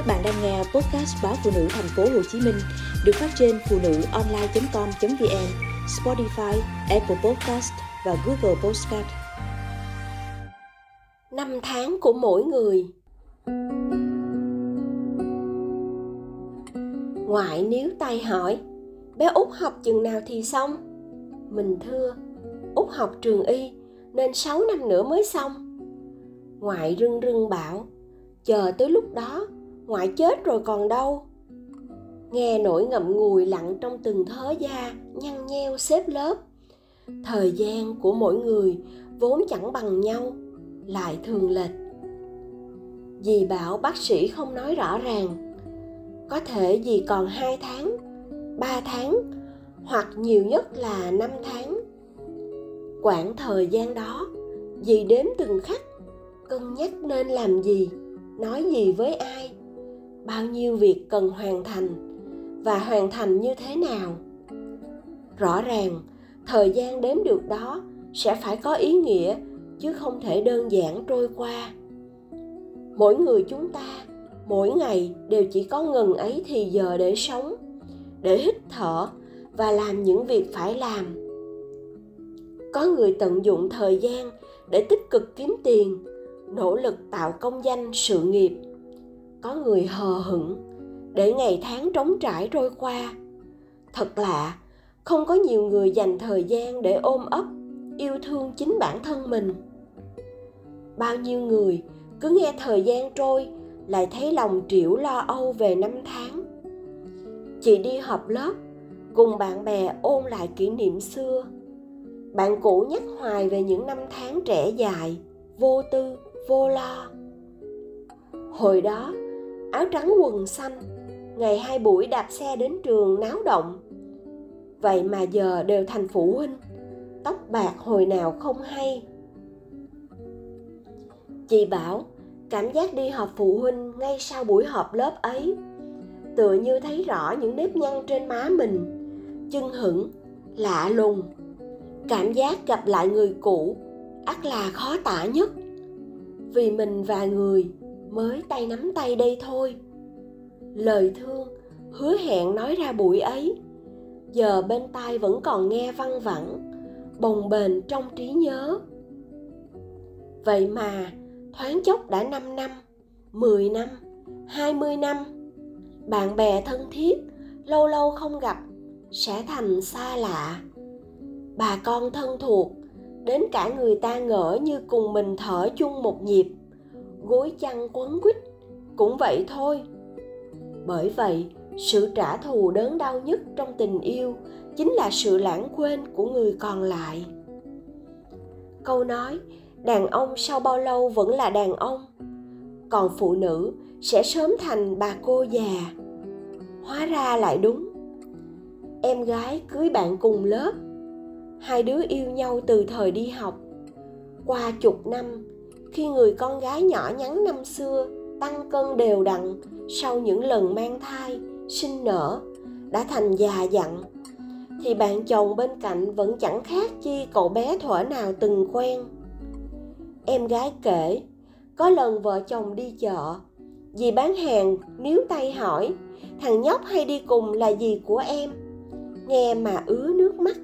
Các bạn đang nghe podcast báo phụ nữ thành phố Hồ Chí Minh được phát trên phụ nữ online.com.vn, Spotify, Apple Podcast và Google Podcast. Năm tháng của mỗi người Ngoại níu tay hỏi Bé út học chừng nào thì xong? Mình thưa út học trường y nên 6 năm nữa mới xong Ngoại rưng rưng bảo Chờ tới lúc đó ngoại chết rồi còn đâu. Nghe nỗi ngậm ngùi lặng trong từng thớ da, nhăn nheo xếp lớp. Thời gian của mỗi người vốn chẳng bằng nhau, lại thường lệch. Dì bảo bác sĩ không nói rõ ràng. Có thể dì còn hai tháng, ba tháng, hoặc nhiều nhất là năm tháng. Quãng thời gian đó, dì đếm từng khắc, cân nhắc nên làm gì, nói gì với ai bao nhiêu việc cần hoàn thành và hoàn thành như thế nào? Rõ ràng, thời gian đếm được đó sẽ phải có ý nghĩa chứ không thể đơn giản trôi qua. Mỗi người chúng ta, mỗi ngày đều chỉ có ngần ấy thì giờ để sống, để hít thở và làm những việc phải làm. Có người tận dụng thời gian để tích cực kiếm tiền, nỗ lực tạo công danh sự nghiệp có người hờ hững để ngày tháng trống trải trôi qua. Thật lạ, không có nhiều người dành thời gian để ôm ấp, yêu thương chính bản thân mình. Bao nhiêu người cứ nghe thời gian trôi, lại thấy lòng trĩu lo âu về năm tháng. Chị đi họp lớp, cùng bạn bè ôn lại kỷ niệm xưa. Bạn cũ nhắc hoài về những năm tháng trẻ dài, vô tư, vô lo. Hồi đó áo trắng quần xanh, ngày hai buổi đạp xe đến trường náo động. Vậy mà giờ đều thành phụ huynh, tóc bạc hồi nào không hay. Chị bảo, cảm giác đi họp phụ huynh ngay sau buổi họp lớp ấy, tựa như thấy rõ những nếp nhăn trên má mình chân hững lạ lùng. Cảm giác gặp lại người cũ, ắt là khó tả nhất. Vì mình và người mới tay nắm tay đây thôi. Lời thương hứa hẹn nói ra buổi ấy. Giờ bên tai vẫn còn nghe văng vẳng, bồng bềnh trong trí nhớ. Vậy mà, thoáng chốc đã 5 năm 10 năm 20 năm, bạn bè thân thiết lâu lâu không gặp sẽ thành xa lạ. Bà con thân thuộc đến cả người ta ngỡ như cùng mình thở chung một nhịp gối chăn quấn quýt. Cũng vậy thôi. Bởi vậy, sự trả thù đớn đau nhất trong tình yêu chính là sự lãng quên của người còn lại. Câu nói, đàn ông sau bao lâu vẫn là đàn ông. Còn phụ nữ sẽ sớm thành bà cô già. Hóa ra lại đúng. Em gái cưới bạn cùng lớp. Hai đứa yêu nhau từ thời đi học. Qua chục năm khi người con gái nhỏ nhắn năm xưa tăng cân đều đặn sau những lần mang thai, sinh nở, đã thành già dặn, thì bạn chồng bên cạnh vẫn chẳng khác chi cậu bé thuở nào từng quen. Em gái kể, có lần vợ chồng đi chợ dì bán hàng, níu tay hỏi, thằng nhóc hay đi cùng là gì của em? Nghe mà ứa nước mắt.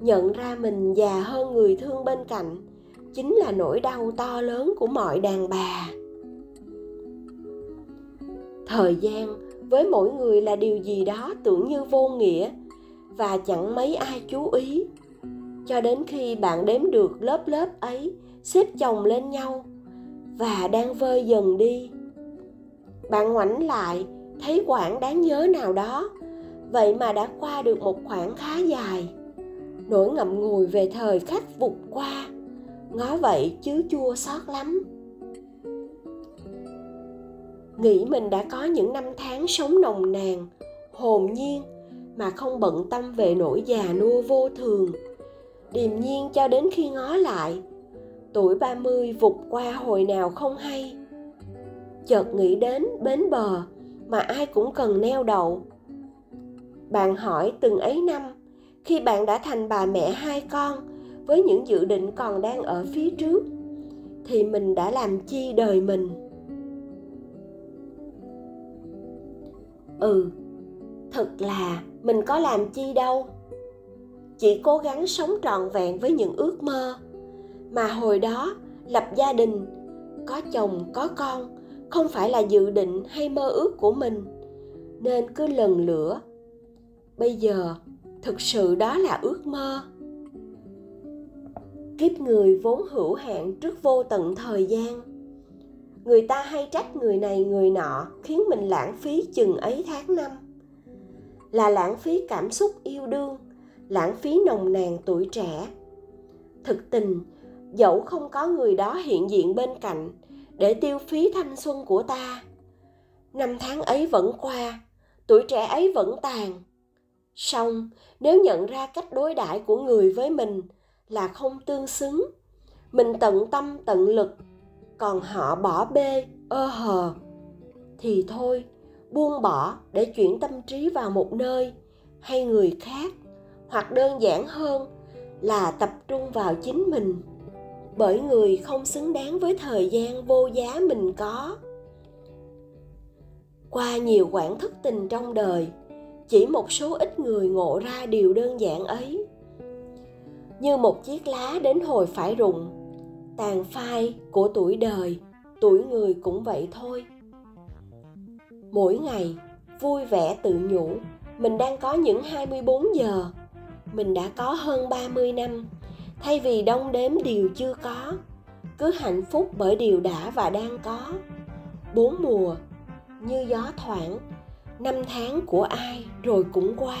Nhận ra mình già hơn người thương bên cạnh chính là nỗi đau to lớn của mọi đàn bà. Thời gian với mỗi người là điều gì đó tưởng như vô nghĩa và chẳng mấy ai chú ý. Cho đến khi bạn đếm được lớp lớp ấy, xếp chồng lên nhau và đang vơi dần đi, bạn ngoảnh lại, thấy quãng đáng nhớ nào đó. Vậy mà đã qua được một khoảng khá dài. Nỗi ngậm ngùi về thời khắc vụt qua ngó vậy chứ chua xót lắm. Nghĩ mình đã có những năm tháng sống nồng nàn, hồn nhiên, mà không bận tâm về nỗi già nua vô thường. Điềm nhiên cho đến khi ngó lại, tuổi 30 vụt qua hồi nào không hay. Chợt nghĩ đến bến bờ mà ai cũng cần neo đậu. Bạn hỏi từng ấy năm, khi bạn đã thành bà mẹ hai con với những dự định còn đang ở phía trước, thì mình đã làm chi đời mình? Ừ thật là mình có làm chi đâu. Chỉ cố gắng sống trọn vẹn với những ước mơ. Mà hồi đó, lập gia đình, có chồng, có con, không phải là dự định hay mơ ước của mình. Nên cứ lần lửa. Bây giờ, thực sự đó là ước mơ kiếp người vốn hữu hạn trước vô tận thời gian. Người ta hay trách người này người nọ khiến mình lãng phí chừng ấy tháng năm. Là lãng phí cảm xúc yêu đương, lãng phí nồng nàn tuổi trẻ. Thực tình, dẫu không có người đó hiện diện bên cạnh để tiêu phí thanh xuân của ta, năm tháng ấy vẫn qua, tuổi trẻ ấy vẫn tàn. Song, nếu nhận ra cách đối đãi của người với mình là không tương xứng. Mình tận tâm, tận lực, còn họ bỏ bê, ơ hờ. Thì thôi, buông bỏ để chuyển tâm trí vào một nơi hay người khác, hoặc đơn giản hơn là tập trung vào chính mình. Bởi người không xứng đáng với thời gian vô giá mình có. Qua nhiều quãng thức tình trong đời, chỉ một số ít người ngộ ra điều đơn giản ấy như một chiếc lá đến hồi phải rụng. Tàn phai của tuổi đời, tuổi người cũng vậy thôi. Mỗi ngày, vui vẻ tự nhủ, mình đang có những 24 giờ. Mình đã có hơn 30 năm, thay vì đong đếm điều chưa có, cứ hạnh phúc bởi điều đã và đang có. Bốn mùa, như gió thoảng, năm tháng của ai rồi cũng qua.